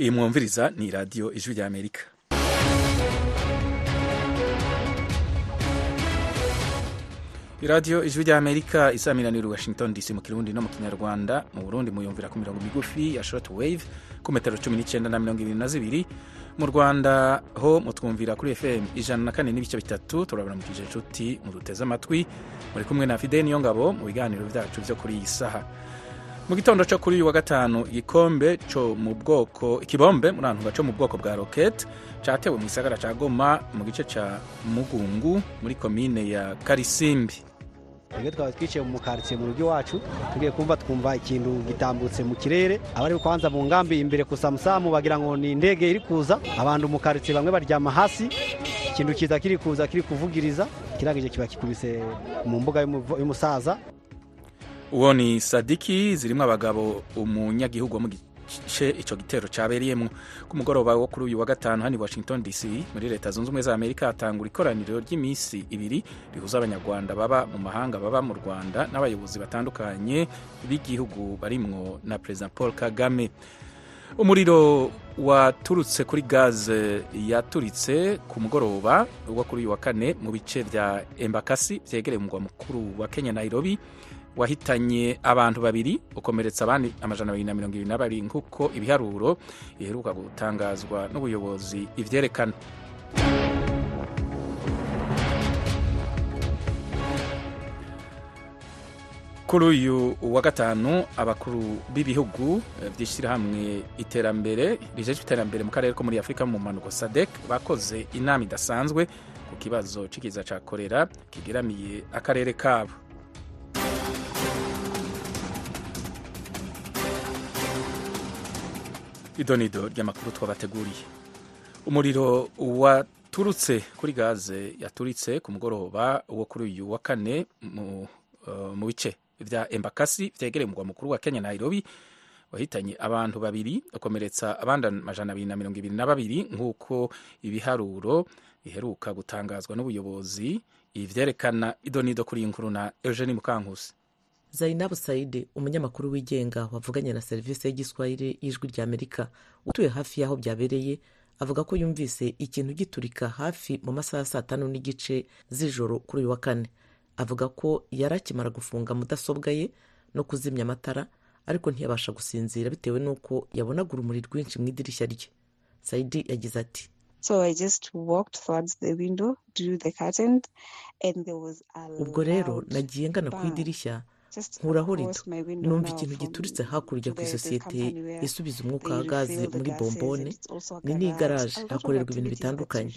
iyi mwumviriza ni radiyo ijwi rya amerika. Iradiyo ijwi rya amerika isamiranira washington dc mu kirundi no mu kinyarwanda. Mu burundi muyumvira ku mirongo migufi ya short wave ku metero cumi n'icyenda na mirongo ibiri na zibiri. Mu rwanda ho mutwumvira kuri fm ijana na kane n'ibice bitatu. Turabaramukije inshuti muduteze amatwi. Muri kumwe na fide niyo ngabo mu biganiro byacu byo kuri iyi saha. Mu gitondo cyo kuri uyu wa gatanu igikombe cyo mu bwoko ikibombe muri ahantu cyo mu bwoko bwa rokete cyatewe mu gisagara cya goma mu gice cya mugungu muri komine ya karisimbi. Twebwe twaba twicaye mu karitsiye mu rugo iwacu tugiye kumva twumva ikintu gitambutse mu kirere. Abari kwanza mu ngambi imbere ku samusamu bagira ngo ni indege iri kuza. Abantu mu karitsiye bamwe baryama hasi ikintu kiza kiri kuza kiri kuvugiriza kirangije kiba kikubise mu mbuga y'umusaza. Uwo ni sadiki zirimo abagabo umunyagihugu wo mu gice icyo gitero cyabereyemo ku mugoroba wo kuri uyu wa gatanu hano i washington dc muri leta zunze ubumwe za amerika hatangura ikoraniro ry'iminsi ibiri rihuza abanyarwanda baba mu mahanga baba mu rwanda n'abayobozi batandukanye b'igihugu barimwo na perezida paul kagame. Umuriro waturutse kuri gaze yaturitse ku mugoroba wo kuri uyu wa kane mu bice bya embakasi byegereye umurwa mukuru wa kenya nairobi. Wahitanye abantu babiri ukomeretsa abandi amajana abiri na mirongo irindwi na babiri nk'uko ibiharuro biheruka gutangazwa n'ubuyobozi ibyerekana. Kuri uyu wa gatanu abakuru b'ibihugu by'ishyirahamwe iterambere rijejwe iterambere mu karere ko muri afurika mu mpanuko sadek bakoze inama idasanzwe ku kibazo cy'ikiza cya korera kigeramiye akarere kabo. Idonido ry'amakuru twabateguriye. Umuriro waturutse kuri gaze yaturitse ku mugoroba wo kuri uyu wa kane mu bice bya embakasi byegereye umurwa mukuru wa kenya nairobi wahitanye abantu babiri bakomeretsa abandi amajana abiri na mirongo ibiri na babiri nk'uko ibiharuro biheruka gutangazwa n'ubuyobozi ibi byerekana idonido kuri iyi nkuru na eugenie mukankusi. Zainabu saide umunyamakuru wigenga wavuganye na serivisi y'igiswahili y'ijwi rya amerika utuye hafi y'aho byabereye avuga ko yumvise ikintu giturika hafi mu masaha ya saa tanu n'igice z'ijoro kuri uyu wa kane. Avuga ko yari akimara gufunga mudasobwa ye no kuzimya amatara ariko ntiyabasha gusinzira bitewe n'uko yabonaga urumuri rwinshi mu idirishya rye. Saidi yagize ati ubwo rero nagiye ngana ku idirishya Window numva ikintu from gituritse hakurya ku isosiyete isubiza umwuka wa gaze muri bombone ni n'igaraje hakorerwa ibintu bitandukanye.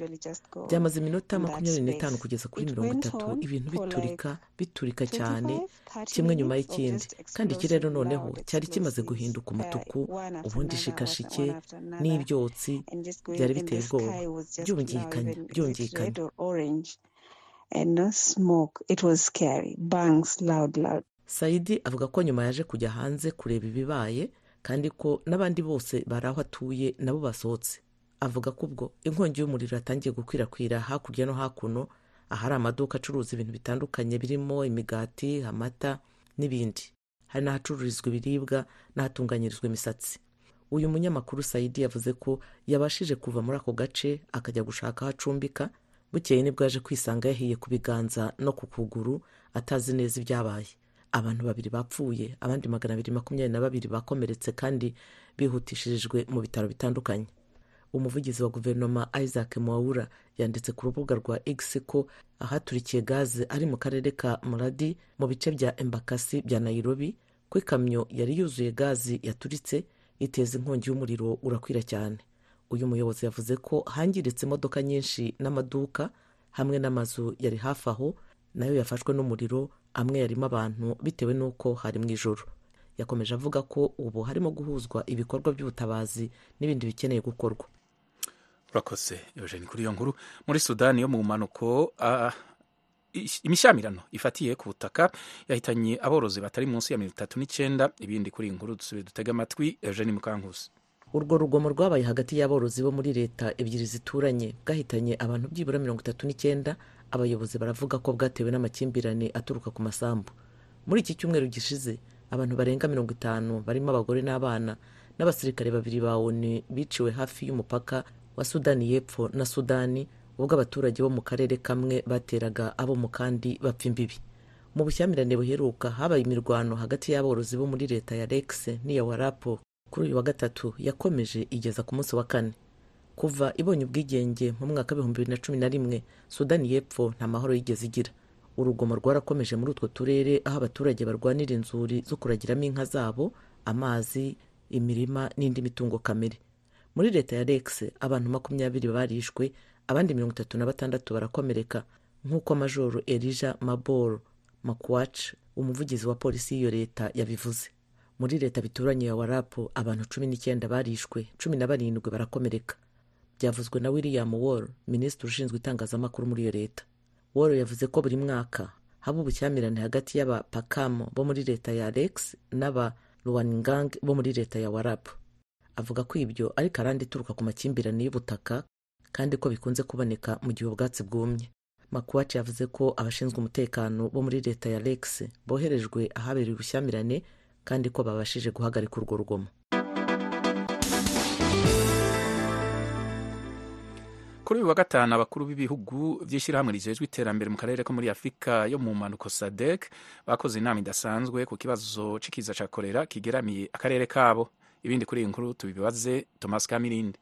byamaze iminota makumyabiri n'itanu kugeza kuri mirongo itatu. ibintu biturika biturika cyane. 25, 30 kimwe nyuma y'ikindi. kandi ikirere noneho cyari kimaze guhinduka uh, umutuku ubundi shikashike n'ibyotsi byari biteye ubwoba. byumvikanye byumvikanye and no smoke. It was scary. Bangs loud loud. Sayidi avuga ko nyuma yaje kujya hanze kureba ibibaye kandi ko n'abandi bose bari aho atuye nabo basohotse. Avuga ko ubwo inkongi y'umuriro yatangiye gukwirakwira hakurya no hakuno ahari amaduka acuruza ibintu bitandukanye birimo imigati amata n'ibindi. Hari n'ahacururizwa ibiribwa n'ahatunganyirizwa imisatsi. Uyu munyamakuru sayidi yavuze ko yabashije kuva muri ako gace akajya gushaka aho acumbika bukeye ni bwo yaje kwisanga yahiye ku biganza no ku kuguru atazi neza ibyabaye. Abantu babiri bapfuye abandi magana abiri makumyabiri na babiri bakomeretse kandi bihutishirijwe mu bitaro bitandukanye. Umuvugizi wa guverinoma isaac mwawura yanditse ku rubuga rwa x ko ahaturikiye gaze ari mu karere ka muradi mu bice bya embakasi bya nairobi ko ikamyo yari yuzuye gazi yaturitse iteza inkongi y'umuriro urakwira cyane. Uyu muyobozi yavuze ko hangiritse imodoka nyinshi n'amaduka hamwe n'amazu yari hafi aho na yo yafashwe n'umuriro amwe yarimo abantu bitewe n'uko hari mu ijoro yakomeje avuga ko ubu harimo guhuzwa ibikorwa by'ubutabazi n'ibindi bikeneye gukorwa. Urakoze eugene kuri iyo nkuru. Muri sudani yo mu mpanuko ish- imishyamirano ifatiye ku butaka yahitanye aborozi batari munsi ya mirongo itatu n'icyenda ibindi kuri iyi nkuru dusubire dutege amatwi eugene mukankusi. Urwo rugomo rwabaye hagati y'aborozi bo muri leta ebyiri zituranye bwahitanye abantu byibura mirongo itatu n'icyenda abayobozi baravuga ko bwatewe n'amakimbirane aturuka ku masambu. Muri iki cyumweru gishize abantu barenga mirongo itanu barimo abagore n'abana n'abasirikare babiri ba onu biciwe hafi y'umupaka wa sudani y'epfo na sudani ubwo abaturage bo mu karere kamwe bateraga abo mu kandi bapfa imbibi. Mu bushyamirane buheruka habaye imirwano hagati y'aborozi bo muri leta ya rex n'iya warapo kuri uyu wa gatatu yakomeje igeza ku munsi wa kane. Kuva ibonye ubwigenge mu mwaka w'ibihumbi bibiri na cumi na rimwe sudani y'epfo nta mahoro yigeze igira. Urugomo rwarakomeje muri utwo turere aho abaturage barwanira inzuri zo kuragiramo inka zabo amazi imirima n'indi mitungo kamere. Muri leta ya rex abantu makumyabiri barishwe abandi mirongo itatu na batandatu barakomereka. Nk'uko majoro elija mabor makwac umuvugizi wa polisi y'iyo leta yabivuze. Muri leta bituranye ya warapu abantu cumi n'icyenda barishwe cumi na barindwi barakomereka. Byavuzwe na william wall minisitiri ushinzwe itangazamakuru muri iyo leta. Wall yavuze ko buri mwaka haba ubushyamirane hagati y'abapakamo bo muri leta ya rex n'aba ruwaningang bo muri leta ya warapu avuga ko ibyo ari karande ituruka ku makimbirane y'ubutaka kandi ko bikunze kuboneka mu gihe ubwatsi bwumye. Makuwaci yavuze ko abashinzwe umutekano bo muri leta ya rex boherejwe ahabereye ubushyamirane kandi ko babashije guhagarika urwo rugomo. Kuri uyu wa gatanu abakuru b'ibihugu by'ishyirahamwe rijejwe iterambere mu karere ko muri afurika yo mu mpanuko sadek bakoze inama idasanzwe ku kibazo cy'ikiza cya korera kigeramiye akarere kabo. Ibindi kuri iyi nkuru tubibaze thomas kamirindi.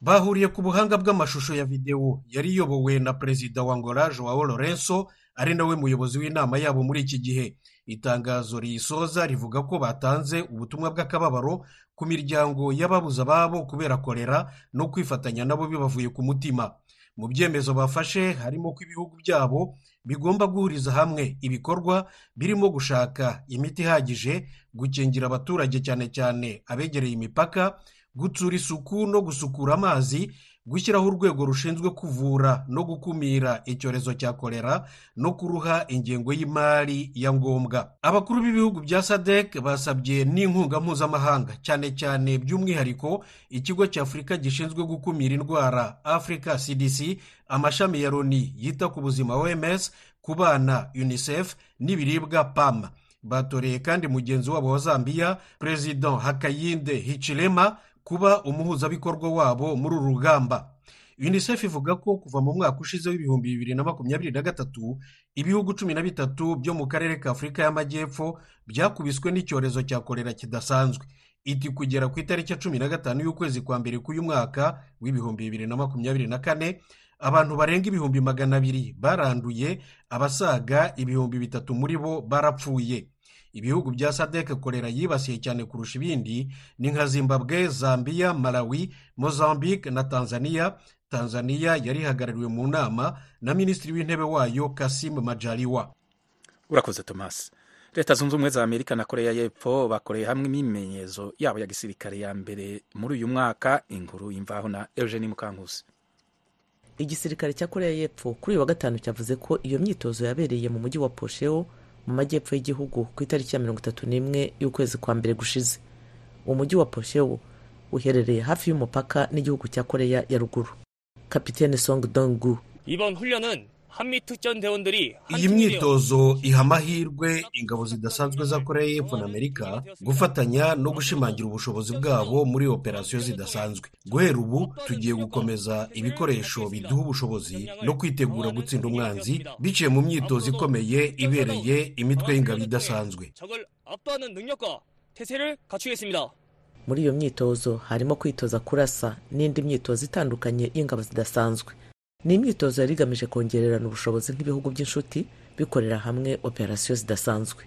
Bahuriye ku buhanga bw'amashusho ya videwo yari iyobowe na perezida wa ngora joao lorenzo ari nawe muyobozi w'inama yabo muri iki gihe. Itangazo riyisoza rivuga ko batanze ubutumwa bw'akababaro ku miryango y'ababuze ababo kubera korera no kwifatanya nabo bibavuye ku mutima. Mu byemezo bafashe harimo ko ibihugu byabo bigomba guhuriza hamwe ibikorwa birimo gushaka imiti ihagije gukingira abaturage cyane cyane abegereye imipaka gutsura isuku no gusukura amazi gushyiraho urwego rushinzwe kuvura no gukumira icyorezo cya korera no kuruha ingengo y'imari ya ngombwa. Abakuru b'ibihugu bya sadek basabye n'inkunga mpuzamahanga cyane cyane by'umwihariko ikigo cya afurika gishinzwe gukumira indwara afurika cdc amashami ya loni yita ku buzima oms ku bana unicef n'ibiribwa pam batoreye kandi mugenzi wabo wa zambia perezida hakayinde hicirema kuba umuhuzabikorwa wabo muri uru rugamba. Unicef ivuga ko kuva mu mwaka ushize w'ibihumbi bibiri na makumyabiri na gatatu ibihugu cumi na bitatu byo mu karere ka afurika y'amajyepfo byakubiswe n'icyorezo cya korera kidasanzwe. Iti kugera ku itariki cumi na gatanu y'ukwezi kwa mbere k'uyu mwaka w'ibihumbi bibiri na makumyabiri na kane abantu barenga ibihumbi magana abiri baranduye abasaga ibihumbi bitatu muri bo barapfuye. Ibihugu bya sadek korera yibasiye cyane kurusha ibindi ni nka zimbabwe zambia malawi mozambique na tanzania. Tanzania yari ihagarariwe mu nama na minisitiri w'intebe wayo kasimu majaliwa. Urakoze thomas. Leta zunze ubumwe za amerika na koreya y'epfo bakoreye hamwe imyimenyerezo yabo ya gisirikare ya mbere muri uyu mwaka inkuru y'imvaho na eugenie mukankusi. Igisirikare cya koreya y'epfo kuri uyu wa gatanu cyavuze ko iyo myitozo yabereye mu mujyi wa posheo mu majyepfo y'igihugu ku itariki ya mirongo itatu n'imwe y'ukwezi kwa mbere gushize. Uwo mujyi wa poshewu uherereye hafi y'umupaka n'igihugu cya koreya ya ruguru. Kapitene song dongu iyi myitozo iha amahirwe ingabo zidasanzwe za koreya y'epfo na amerika gufatanya no gushimangira ubushobozi bwabo muri operasiyo zidasanzwe. Guhera ubu tugiye gukomeza ibikoresho biduha ubushobozi no kwitegura gutsinda umwanzi biciye mu myitozo ikomeye ibereye imitwe y'ingabo idasanzwe. muri iyo myitozo harimo kwitoza kurasa n'indi myitozo itandukanye y'ingabo zidasanzwe. Ni imyitozo yari igamije kongererana ubushobozi nk'ibihugu by'inshuti bikorera hamwe operasiyo zidasanzwe.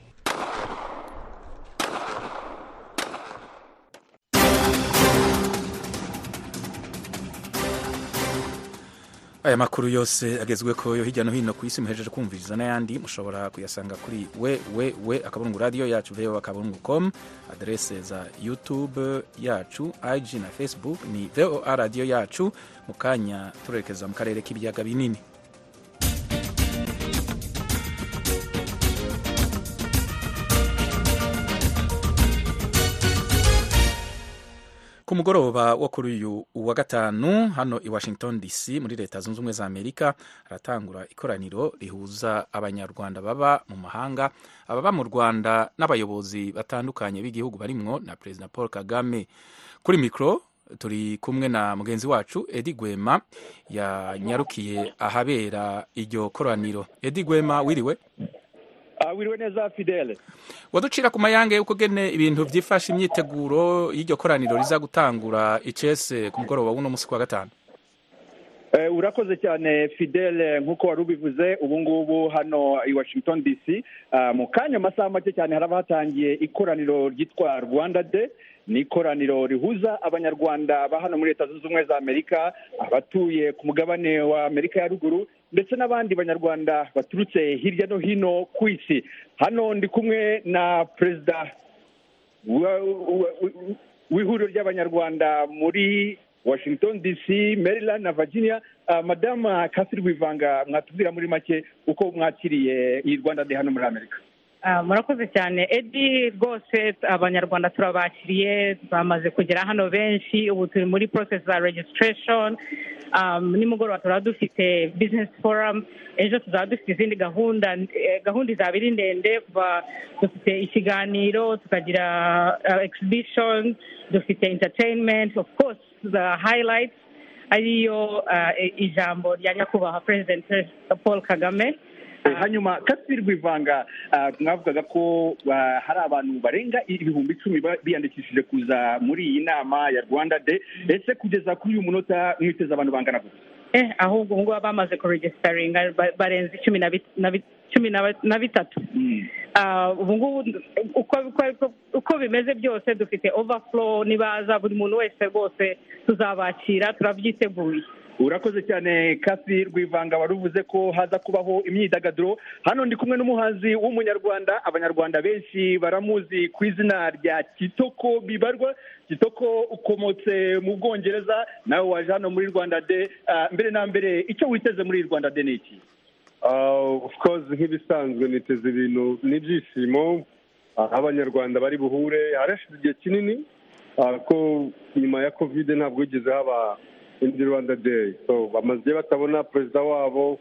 Aya makuru yose agezwe ko yo hirya no hino ku isi muhejeje kumviriza n'ayandi mushobora kuyasanga kuri we we we akaburungu radiyo yacu veho akaburungu com aderese za youtube yacu ig na facebook ni voa radiyo yacu mu kanya turerekeza mu karere k'ibiyaga binini. Ku mugoroba wo kuri uyu wa gatanu hano i washington dc muri leta zunze ubumwe za amerika haratangura ikoraniro rihuza abanyarwanda baba mu mahanga ababa mu rwanda n'abayobozi batandukanye b'igihugu barimwo na perezida paul kagame. Kuri mikoro turi kumwe na mugenzi wacu edi gwema yanyarukiye ahabera iryo koraniro. Edi gwema wiriwe? Wiriwe neza fidele waducira ku mayange yuko gene ibintu byifashe imyiteguro y'iryo koraniro riza gutangura icese ku mugoroba w'uno munsi wa gatanu. Urakoze cyane fidele nk'uko wari ubivuze ubu ngubu hano i washington dc mu kanya amasaha make cyane haraba hatangiye ikoraniro ryitwa rwanda de ni ikoraniro rihuza abanyarwanda ba hano muri leta zunze ubumwe za amerika abatuye ku mugabane wa amerika ya ruguru ndetse n'abandi banyarwanda baturutse hirya no hino ku isi. Hano ndi kumwe na perezida w'ihuriro ry'abanyarwanda muri washington dc maryland na virginia. Madamu kasiri wivanga mwatubwira muri make uko mwakiriye iyi rwanda de hano muri amerika. Murakoze cyane. Edi rwose abanyarwanda turabakiriye bamaze kugera hano benshi ubu turi muri process za registration. Nimugoroba turaba dufite business forum. Ejo tuzaba dufite izindi gahunda gahunda izaba iri ndende. Dufite ikiganiro tukagira exhibition dufite entertainment of course the highlights. Ariyo ijambo rya nyakubahwa president paul kagame. Hanyuma kasiri rwivanga mwavugaga ko hari abantu barenga ibihumbi icumi biyandikishije kuza muri iyi nama ya rwanda de ese kugeza kuri uyu munota mwiteze abantu bangana gutya eh ahubwo ubu ngubu bamaze kuregisitaringa barenze cumi na bitatu. Ubu ngubu uko bimeze byose dufite overflow nibaza buri muntu wese rwose tuzabakira turabyiteguye urakoze cyane kasi rwivanga wari uvuze ko haza kubaho imyidagaduro. Hano ndi kumwe n'umuhanzi w'umunyarwanda. Abanyarwanda benshi baramuzi ku izina rya kitoko bibarwa. Kitoko ukomotse mu bwongereza nawe waje hano muri rwanda de mbere na mbere icyo witeze muri rwanda de ni iki? Of course nk'ibisanzwe niteze ibintu n'ibyishimo. Aho abanyarwanda bari buhure. Harashize igihe kinini ko nyuma ya kovide ntabwo wigeze haba indi rwanda deyi so bamaze batabona perezida wabo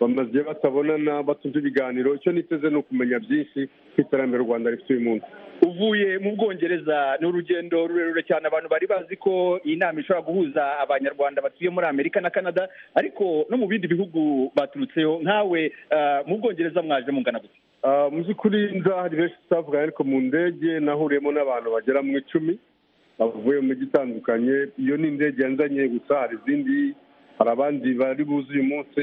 bamaze batabonana batumva ibiganiro. Icyo niteze ni ukumenya byinshi ku iterambere u rwanda rifite uyu munsi. Uvuye mu bwongereza ni urugendo rurerure cyane. Abantu bari bazi ko iyi nama ishobora guhuza abanyarwanda batuye muri amerika na canada ariko no mu bindi bihugu baturutseho nkawe mu bwongereza mwaje mungana gutya mu by'ukuri nza hari benshi tutavuga ariko mu ndege nahuriyemo n'abantu bagera mu icumi. Bavuye mu mijyi itandukanye iyo ni indege yanzanye gusa hari izindi hari abandi bari buze uyu munsi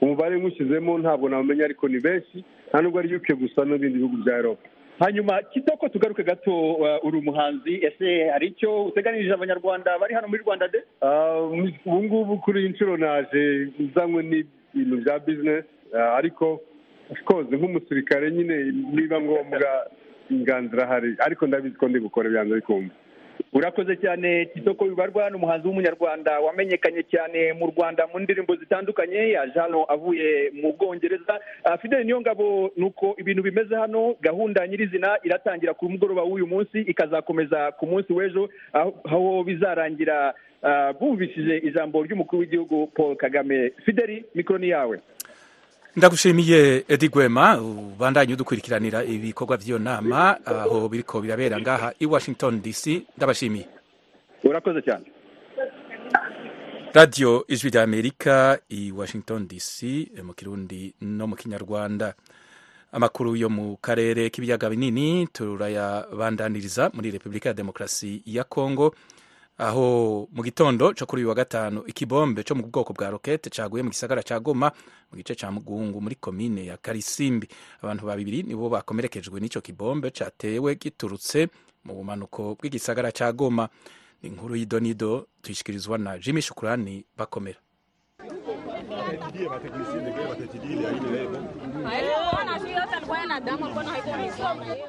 umubare nywushyizemo ntabwo nawumenya ariko ni benshi nta nubwo ari yuke gusa n'ibindi bihugu bya eropa hanyuma kitoko tugaruke gato uri umuhanzi. Ese hari icyo uteganirije abanyarwanda bari hano muri rwanda de? Ubu ngubu kuri iyi nshuro naje uzanywe n'ibintu bya bizinesi ariko koze nk'umusirikare nyine niba ngombwa inganzira hari ariko ndabizi ko ndi gukora ibyanza bikumva urakoze cyane kitoko bibarwa ni umuhanzi w'umunyarwanda wamenyekanye cyane mu rwanda mu ndirimbo zitandukanye yaje hano avuye mu bwongereza. Fideli niyo ngabo ni uko ibintu bimeze hano gahunda nyirizina iratangira ku mugoroba w'uyu munsi ikazakomeza ku munsi w'ejo aho bizarangira bumvishije ijambo ry'umukuru w'igihugu paul kagame. Fideli mikoro ni yawe. Ndagushimiye edi gwema ubandanye udukurikiranira ibikorwa by'iyo nama. Aho biriko birabera ngaha i washington dc ndabashimiye. Urakoze cyane. Radiyo ijwi rya amerika i washington dc mu kirundi no mu kinyarwanda. Amakuru yo mu karere k'ibiyaga binini turayabandaniriza muri repubulika ya demokarasi ya kongo. Aho mu gitondo cyo kuri uyu wa gatanu ikibombe cyo mu bwoko bwa rokete cyaguye mu gisagara cya goma mu gice cya mugungu muri komine ya karisimbi. Abantu babiri nibo bakomerekejwe n'icyo kibombe cyatewe giturutse mu bumanuko bw'igisagara cya goma. Ni inkuru y'idonido tuyishyikirizwa na jimmy shukurani bakomera.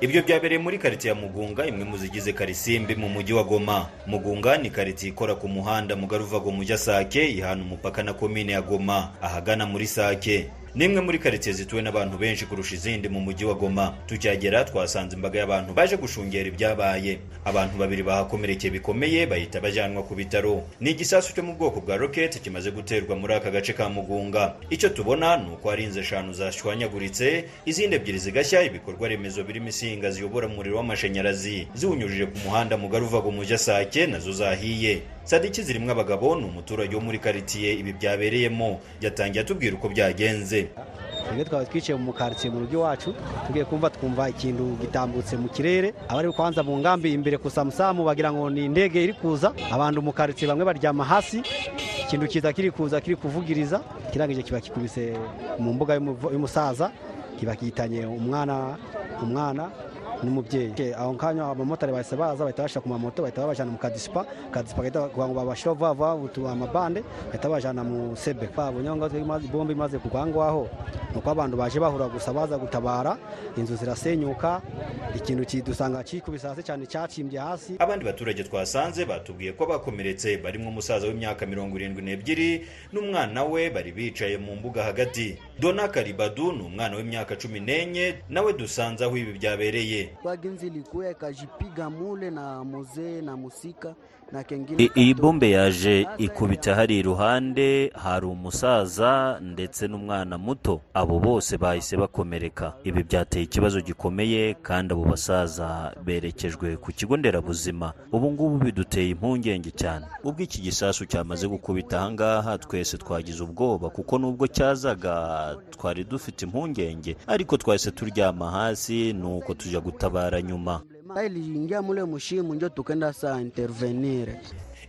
Ibyo byabereye muri karitsiye ya mugunga imwe mu zigize karisimbi mu mujyi wa goma. Mugunga ni karitsiye ikora ku muhanda mugari uva mu mujya sake ihana umupaka na komine ya goma. Ahagana muri sake. Ni imwe muri karitsiye zituwe n'abantu benshi kurusha izindi mu mujyi wa goma. Tukihagera twasanze imbaga y'abantu baje gushungera ibyabaye. Abantu babiri bahakomerekeye bikomeye bahita bajyanwa ku bitaro. Ni igisasu cyo mu bwoko bwa roketi kimaze guterwa muri aka gace ka mugunga. Icyo tubona ni uko hari inzu eshanu zashwanyaguritse izindi ebyiri zigashya ibikorwa remezo birimo insinga ziyobora umuriro w'amashanyarazi ziwunyujije ku muhanda mugari uva mujya sake na zo zahiye. Sadiki zirimo abagabo ni umuturage wo muri karitsiye ibi byabereyemo. Yatangiye atubwira uko byagenze. Twebwe twaba twicaye mu karitsiye mu rugo iwacu tugiye kumva twumva ikintu gitambutse mu kirere. Abari kwanza mu ngambi imbere ku samusamu bagira ngo ni indege iri kuza. Abantu mu karitsiye bamwe baryama hasi. Ikintu kiza kiri kuza kiri kuvugiriza. Kirangije kiba kikubise mu mbuga y'umusaza. Kiba kitanye umwana umwana n'umubyeyi aho kanya abamotari bahise baza bahita bashyira ku mamoto bahita babajyana mu kadisipa kadisipa kugira ngo babashyire vuba vuba amabande bahita babajyana mu sebe. Babonye aho ngaho bombi imaze kugwa aho ngaho ni uko abantu baje bahura gusa baza gutabara. Inzu zirasenyuka ikintu kidusanga kikubise hasi cyane cyacimbye hasi. Abandi baturage twasanze batubwiye ko bakomeretse barimo umusaza w'imyaka mirongo irindwi n'ebyiri n'umwana we bari bicaye mu mbuga hagati. Dona karibadu ni umwana w'imyaka cumi n'enye nawe dusanze aho ibi byabereye. Wagenzi ilikuwa ikajipiga mule na muzee na musika. na kengine iyi bombe yaje ikubita hari iruhande hari umusaza ndetse n'umwana muto. Abo bose bahise bakomereka. Ibi byateye ikibazo gikomeye kandi abo basaza berekejwe ku kigo nderabuzima. Ubu ngubu biduteye impungenge cyane. Ubwo iki gisasu cyamaze gukubita ahangaha twese twagize ubwoba kuko nubwo cyazaga twari dufite impungenge. Ariko twahise turyama hasi nuko tujya gutabara nyuma. Iliingia mule mushimu njo tukenda saa intervenire.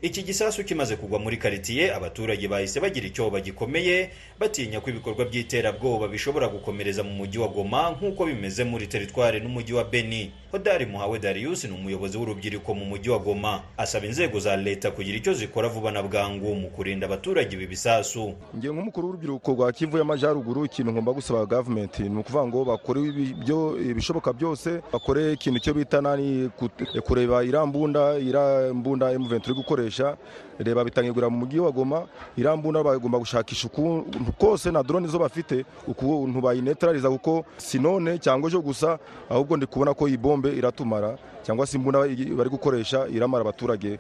Iki gisasu kimaze kugwa muri karitsiye abaturage bahise bagira icyoba gikomeye batinya ko ibikorwa by'iterabwoba bishobora gukomereza mu mujyi wa goma nk'uko bimeze muri teritwari n'umujyi wa beni. Hodari muhawe darius ni umuyobozi w'urubyiruko mu mujyi wa goma. Asaba inzego za leta kugira icyo zikora vuba na bwangu mu kurinda abaturage ibi bisasu. Ngiye nk'umukuru w'urubyiruko rwa kivu y'amajyaruguru ikintu ngomba gusaba gavumenti ni ukuvuga ngo bakore ibishoboka byose bakore ikintu cyo bita nani kureba irambunda irambunda emuventi uri gukoresha reba bitangirwa mu mujyi wa goma irambunda bagomba gushakisha ukuntu kose na drone zo bafite ukuntu bayinetraliza kuko si none cyangwa ejo gusa ahubwo ndi kubona ko iyi bombe iratumara cyangwa se imbunda bari gukoresha iramara abaturage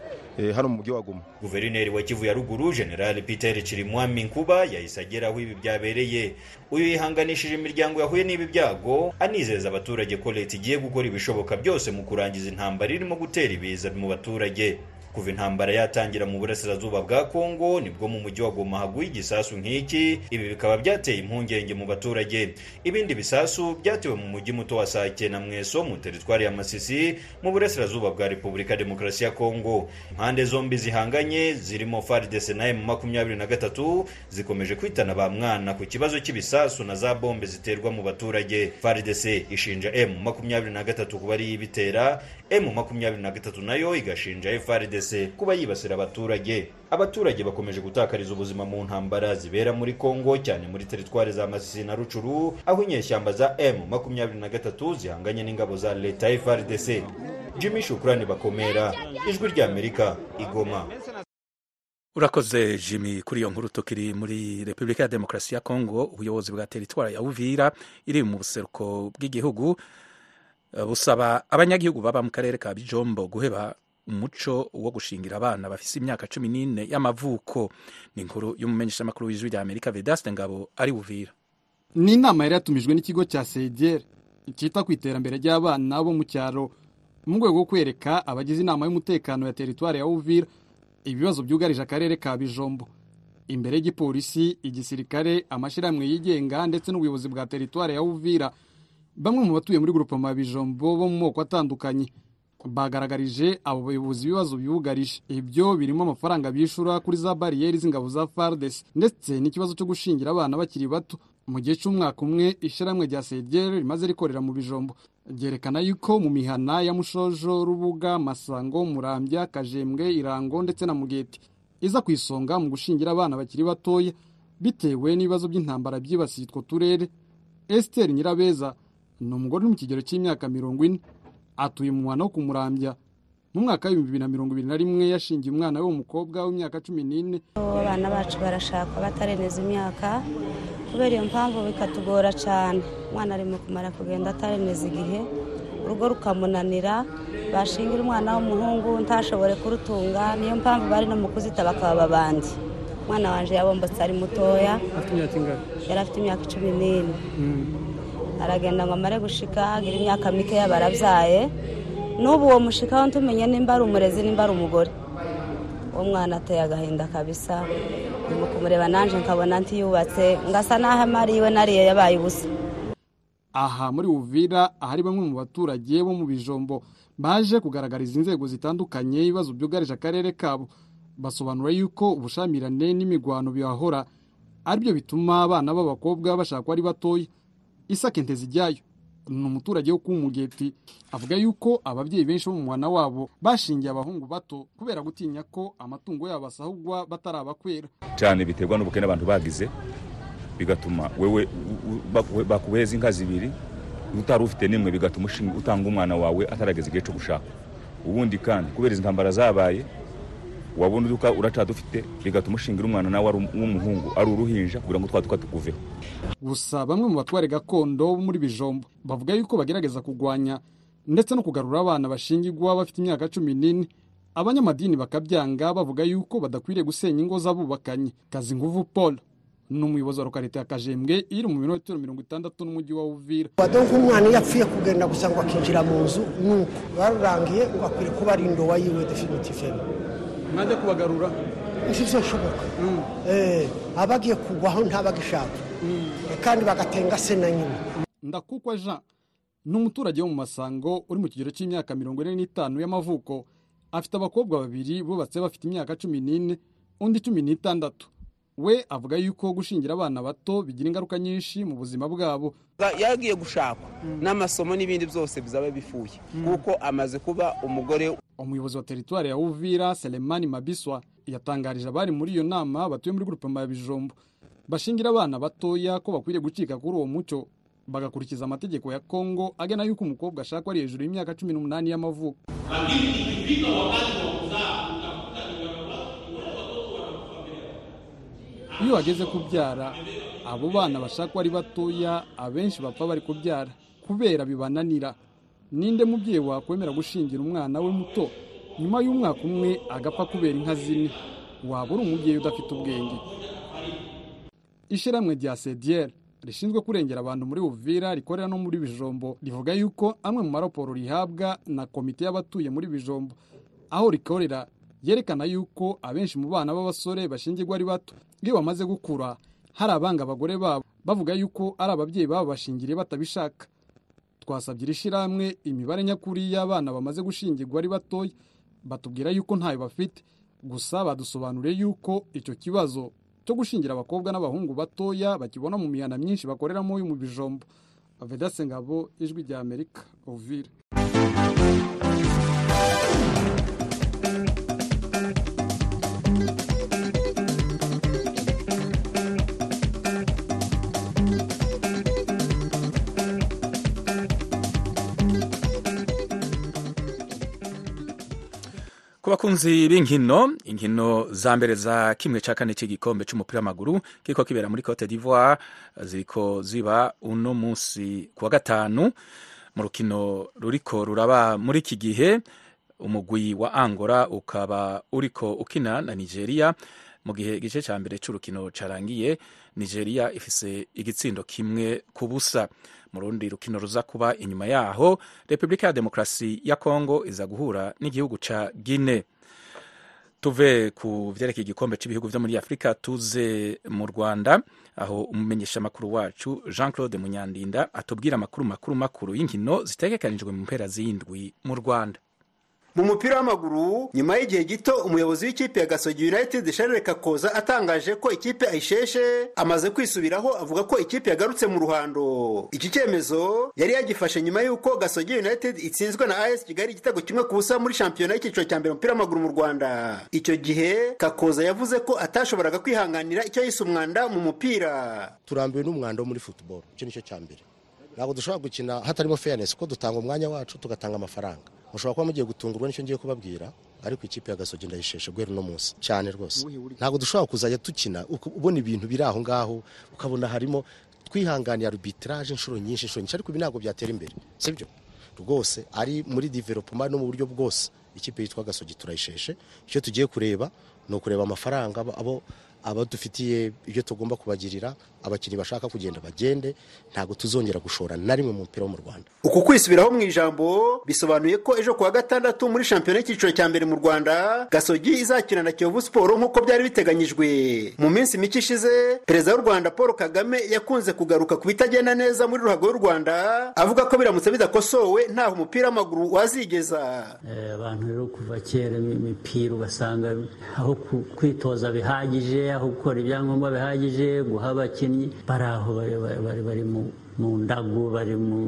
hano mu mujyi wa goma. Guverineri wa kivu ya ruguru general peter chirimwami nkuba yahise agera aho ibi byabereye. Uyu yihanganishije imiryango yahuye n'ibi byago anizeza abaturage ko leta igiye gukora ibishoboka byose mu kurangiza intambara irimo gutera ibiza mu baturage. Kuva intambara yatangira mu burasirazuba bwa kongo nibwo mu mujyi wa goma haguye igisasu nk'iki. Ibi bikaba byateye impungenge mu baturage. Ibindi bisasu byatewe mu mujyi muto wa sake na mweso mu teritwari ya masisi mu burasirazuba bwa repubulika demokarasi ya kongo impande zombi zihanganye zirimo fardc na m makumyabiri na gatatu zikomeje kwitana ba mwana ku kibazo cy'ibisasu na za bombe ziterwa mu baturage. Fardc ishinja m makumyabiri na gatatu kuba ariyo ibitera m makumyabiri na gatatu nayo igashinja frdc kuba yibasira abaturage. Abaturage bakomeje gutakariza ubuzima mu ntambara zibera muri kongo cyane muri teritwari za masisi na rucuru aho inyeshyamba za m makumyabiri na gatatu zihanganye n'ingabo za leta frdc jimmy shukurani bakomera ijwi ry'amerika igoma. Urakoze jimmy kuri iyo nkuru tukiri muri repubulika ya demokarasi ya kongo ubuyobozi bwa teritwari ya uvira iri mu buseruko bw'igihugu busaba abanyagihugu baba mu karere ka bijombo guheba umuco wo gushingira abana bafise imyaka cumi n'ine y'amavuko. Ni inkuru y'umumenyeshamakuru w'ijwi rya amerika vedaste ngabo ari buvira ni inama yari yatumijwe n'ikigo cya segere cyita ku iterambere ry'abana bo mu cyaro mu rwego rwo kwereka abagize inama y'umutekano ya teritwari ya uvira ibibazo byugarije akarere ka bijombo. Imbere y'igipolisi igisirikare amashyirahamwe yigenga ndetse n'ubuyobozi bwa teritwari ya uvira bamwe mu batuye muri ya bijombo bo mu moko atandukanye. Bagaragarije abo bayobozi ibibazo bibugarije ibyo birimo amafaranga bishyura kuri za bariyeri z'ingabo za fardes ndetse n'ikibazo cyo gushingira abana bakiri bato. Mu gihe cy'umwaka umwe ishyirahamwe rya segere rimaze rikorera mu bijombo. Ryerekana yuko mu mihana ya mushojo rubuga masango murambya kajembwe irango ndetse na mugeti iza ku isonga mu gushingira abana bakiri batoya bitewe n'ibibazo by'intambara byibasiye utwo turere. Esiteri nyirabeza ni umugore uri mu kigero cy'imyaka mirongo ine. Atuye mu mwana wo kumurambya. Mu mwaka w'ibihumbi bibiri na mirongo ibiri na rimwe yashingiye umwana we w'umukobwa w'imyaka cumi n'ine. Abana bacu barashakwa batareneza imyaka kubera iyo mpamvu bikatugora cyane umwana ari mu kumara kugenda atareneza igihe urugo rukamunanira bashingira umwana w'umuhungu ntashobore kurutunga niyo mpamvu bari no mu kuzita bakaba abandi umwana wanjye yabombotse ari mutoya yari afite imyaka icumi n'ine. Aragenda ngo amare gushika agira imyaka mikeya barabyaye n'ubu uwo mushikaho ntumenye nimba ari umurezi nimba ari umugore. Uwo mwana ateye agahinda kabisa. Ndimo kumureba nanjye nkabona ntiyubatse ngasa n'aho amariwe nariye yabaye ubusa. Aha muri uvira ahari bamwe mu baturage bo mu bijombo baje kugaragariza inzego zitandukanye ibibazo byugarije akarere kabo. Basobanura yuko ubushamirane n'imigwano bihahora ari byo bituma abana b'abakobwa bashakwa ari batoya. Isake ntezijyayo ni umuturage wo kumugeti avuga yuko ababyeyi benshi bo mu mwana wabo bashingiye abahungu bato kubera gutinya ko amatungo yabo asahugwa batarabakwera cyane biterwa n'ubukene abantu bagize bigatuma wewe bakuheza inka zibiri utari ufite n'imwe bigatuma utanga umwana wawe atarageza igihe cyo gushaka. Ubundi kandi kubera izi ntambara zabaye wabona uduka uracadufite bigatuma ushingira umwana nawe w'umuhungu ari uruhinja kugira ngo twa duka tukuveho. Gusa bamwe mu batware gakondo bo muri bijombo bavuga yuko bagerageza kurwanya ndetse no kugarura abana bashingirwa bafite imyaka cumi n'ine. Abanyamadini bakabyanga bavuga yuko badakwiriye gusenya ingo z'abubakanye kazi nguvu paul ni umuyobozi wa lokalite ya kajembwe iri mu minota mirongo itandatu n'umujyi wa uvira. Wadonka umwana iyo apfuye kugenda gusa ngo akinjira mu nzu nuko barurangiye ngo akwiriye kuba ari indowa yiwe definitivemo mwajya kubagarura ntibyo nshoboka abagiye kugwaho ntabagishaka. Kandi bagatenga se na nyina. Ndakukwa jean. Ni umuturage wo mu masango uri mu kigero cy'imyaka mirongo ine n'itanu y'amavuko. Afite abakobwa babiri bubatse bafite imyaka cumi n'ine undi cumi n'itandatu. We avuga yuko gushingira abana bato bigira ingaruka nyinshi mu buzima bwabo. Yagiye gushakwa n'amasomo n'ibindi byose bizaba bifuye kuko amaze kuba umugore. Umuyobozi wa teritwari ya uvira selemani mabiswa yatangarije abari muri iyo nama batuye muri gurupe ya bijombo. Bashingira abana batoya ko bakwiriye gucika kuri uwo muco bagakurikiza amategeko ya kongo agena yuko umukobwa ashakwa ari hejuru y'imyaka cumi n'umunani y'amavuko. Iyo wageze kubyara abo bana bashakwa ari batoya abenshi bapfa bari kubyara kubera bibananira. Ninde mubyeyi wakwemera gushingira umwana we muto? Nyuma y'umwaka umwe agapfa kubera inka zine. Waba uri umubyeyi udafite ubwenge. Ishyirahamwe rya sediyeri rishinzwe kurengera abantu muri uvira rikorera no muri bijombo rivuga yuko amwe mu maraporo rihabwa na komite y'abatuye muri bijombo aho rikorera yerekana yuko abenshi mu bana b'abasore bashingirwa ari bato. Iyo bamaze gukura hari abanga abagore babo bavuga yuko ari ababyeyi babo bashingiriye batabishaka. Twasabye iri shyirahamwe imibare nyakuri y'abana bamaze gushingirwa ari batoya batubwira yuko ntayo bafite. Gusa badusobanuriye yuko icyo kibazo cyo gushingira abakobwa n'abahungu batoya bakibona mu mihanda myinshi bakoreramo mu bijombo. Vedase ngabo ijwi rya amerika uvire ku bakunzi b'inkino inkino za mbere za kimwe cya kane cy'igikombe cy'umupira w'amaguru kiriko kibera muri cote d'ivoire ziriko ziba uno munsi ku wa gatanu. Mu rukino ruriko ruraba muri iki gihe umugwi wa angola ukaba uriko ukina na nigeria. Mu gihe igice cya mbere cy'urukino cyarangiye nigeria ifise igitsindo kimwe ku busa. Mu rundi rukino ruza kuba inyuma yaho. Repubulika ya demokarasi ya kongo iza guhura n'igihugu ca gine tuve ku vyerekeye igikombe cy'ibihugu vyo muri afurika tuze mu rwanda aho umumenyeshamakuru wacu jean claude munyandinda atubwira amakuru makuru makuru y'inkino zitegekanijwe mu mpera z'indwi mu rwanda. Mu mupira w'amaguru nyuma y'igihe gito umuyobozi w'ikipe ya gasogi united sharire kakoza atangaje ko ikipe ayisheshe amaze kwisubiraho avuga ko ikipe yagarutse mu ruhando. Iki cyemezo yari yagifashe nyuma y'uko gasogi united itsinzwe na as kigali igitego kimwe ku busa muri shampiyona y'icyiciro cya mbere umupira w'amaguru mu rwanda. Icyo gihe kakoza yavuze ko atashoboraga kwihanganira icyo yise umwanda mu mupira. Turambiwe n'umwanda wo muri football. Icyo ni cyo cya mbere. Ntabwo dushobora gukina hatarimo fairness kuko dutanga umwanya wacu tugatanga amafaranga. Mushobora kuba mugiye gutungurwa n'icyo ngiye kubabwira ariko ikipe ya gasogi ndayisheshe guhera uno munsi. Cyane rwose. Ntabwo dushobora kuzajya dukina ubona ibintu biri aho ngaho ukabona harimo twihanganiye arbitrage inshuro nyinshi inshuro nyinshi ariko ibi ntabwo byatera imbere. Sibyo? Rwose ari muri development no mu buryo bwose. Ikipe yitwa gasogi turayisheshe. Icyo tugiye kureba ni ukureba amafaranga abo- abo dufitiye ibyo tugomba kubagirira abakinnyi bashaka kugenda bagende ntabwo tuzongera gushora na rimwe mu mupira wo mu rwanda. Uku kwisubiraho mu ijambo bisobanuye ko ejo kuwa gatandatu muri shampiyona y'icyiciro cya mbere mu rwanda gasogi izakina na kiyovu siporo nk'uko byari biteganyijwe. Mu minsi mike ishize perezida w'u rwanda paul kagame yakunze kugaruka ku bitagenda neza muri ruhago y'u rwanda avuga ko biramutse bidakosowe ntaho umupira w'amaguru wazigeza. Eh, abantu rero kuva kera imi- imipira ugasanga aho kwitoza bihagije aho gukora ibyangombwa bihagije guha abakinnyi bari aho bari mu, mu ndagu bari mu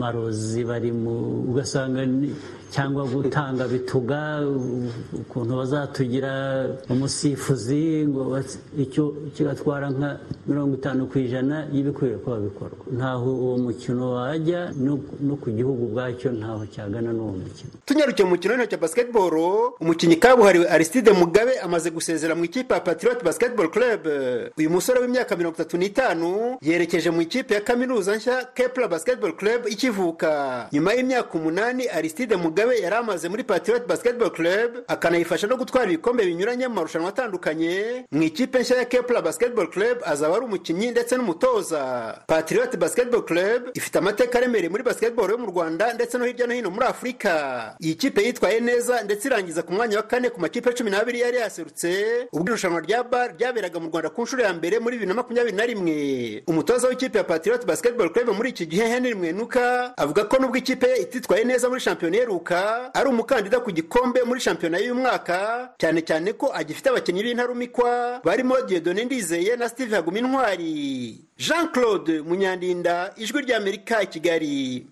marozi bari mu ugasanga cyangwa gutanga bituga ukuntu bazatugira umusifuzi ngo icyo kigatwara nka mirongo itanu ku ijana y'ibikwiye kuba bikorwa ntaho uwo mukino wajya no, ku gihugu ubwacyo ntaho cyagana n'uwo mukino. Tunyarukiye mu mukino w'intoki basketball. Umukinnyi kabuhariwe aristide mugabe amaze gusezera mu ikipe ya patriot basketball club. Uyu musore w'imyaka mirongo itatu n'itanu yerekeje mu ikipe ya kaminuza. Nshya kepler basketball club ikivuka. Nyuma y'imyaka umunani aristide mugabe yari amaze muri patriot basketball club akanayifasha no gutwara ibikombe binyuranye mu marushanwa atandukanye. Mu ikipe nshya ya kepler basketball club azaba ari umukinnyi ndetse n'umutoza. Patriot basketball club ifite amateka aremereye muri basketball yo mu rwanda ndetse no hirya no hino muri afurika iyi kipe yitwaye neza ndetse irangiza ku mwanya wa kane ku makipe cumi n'abiri yari yaserutse. Ubwo irushanwa rya bar ryaberaga mu rwanda ku nshuro ya mbere muri bibiri na makumyabiri na rimwe. Umutoza w'ikipe ya patriot basketball club muri iki gihe henry mwenuka avuga ko nubwo ikipe ye ititwaye neza muri shampiyona iheruka ari umukandida ku gikombe muri shampiyona y'uyu mwaka cyane cyane ko agifite abakinnyi b'intarumikwa barimo diedone ndizeye na steve haguma intwari jean claude munyandinda ijwi ry'amerika i kigali.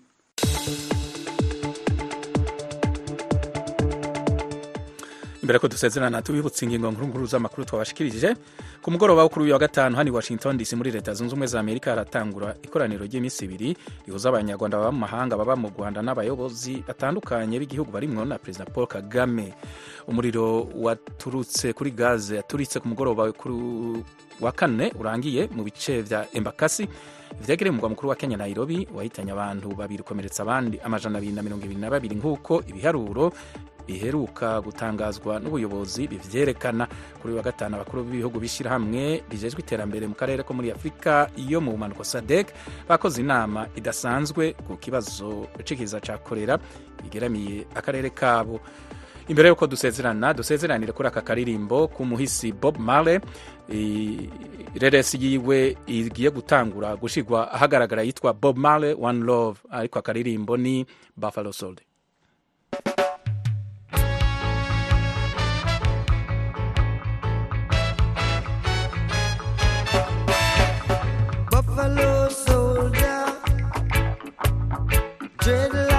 Imbere ko dusezerana tubibutse ingingo nkuru z'amakuru twabashikirije. Ku mugoroba wo kuri uyu wa gatanu hano i washington dc muri leta zunze ubumwe za amerika haratangura ikoraniro ry'iminsi ibiri rihuza abanyarwanda baba mu mahanga baba mu rwanda n'abayobozi batandukanye b'igihugu barimwo na perezida paul kagame. Umuriro waturutse kuri gaze yaturitse ku mugoroba wa kane urangiye mu bice vya embakasi. Vyegereye umugwa mukuru wa kenya nairobi wahitanye abantu babiri ukomeretsa abandi amajana abiri na mirongo ibiri na babiri nk'uko ibiharuro biheruka gutangazwa n'ubuyobozi bivyerekana. Kuri wa gatanu abakuru b'ibihugu bishyirahamwe rijejwe iterambere mu karere ko muri afurika iyo mu bumanuko sadek. Bakoze inama idasanzwe ku kibazo c'ikiza ca korera bigeramiye akarere kabo. Imbere y'uko dusezerana dusezeranire kuri aka karirimbo k'umuhisi bob marley. Reresi yiwe igiye gutangura gushigwa ahagaragara yitwa bob marley one love. Ariko akaririmbo ni buffalo soldier Valor soldier, dreadlocks.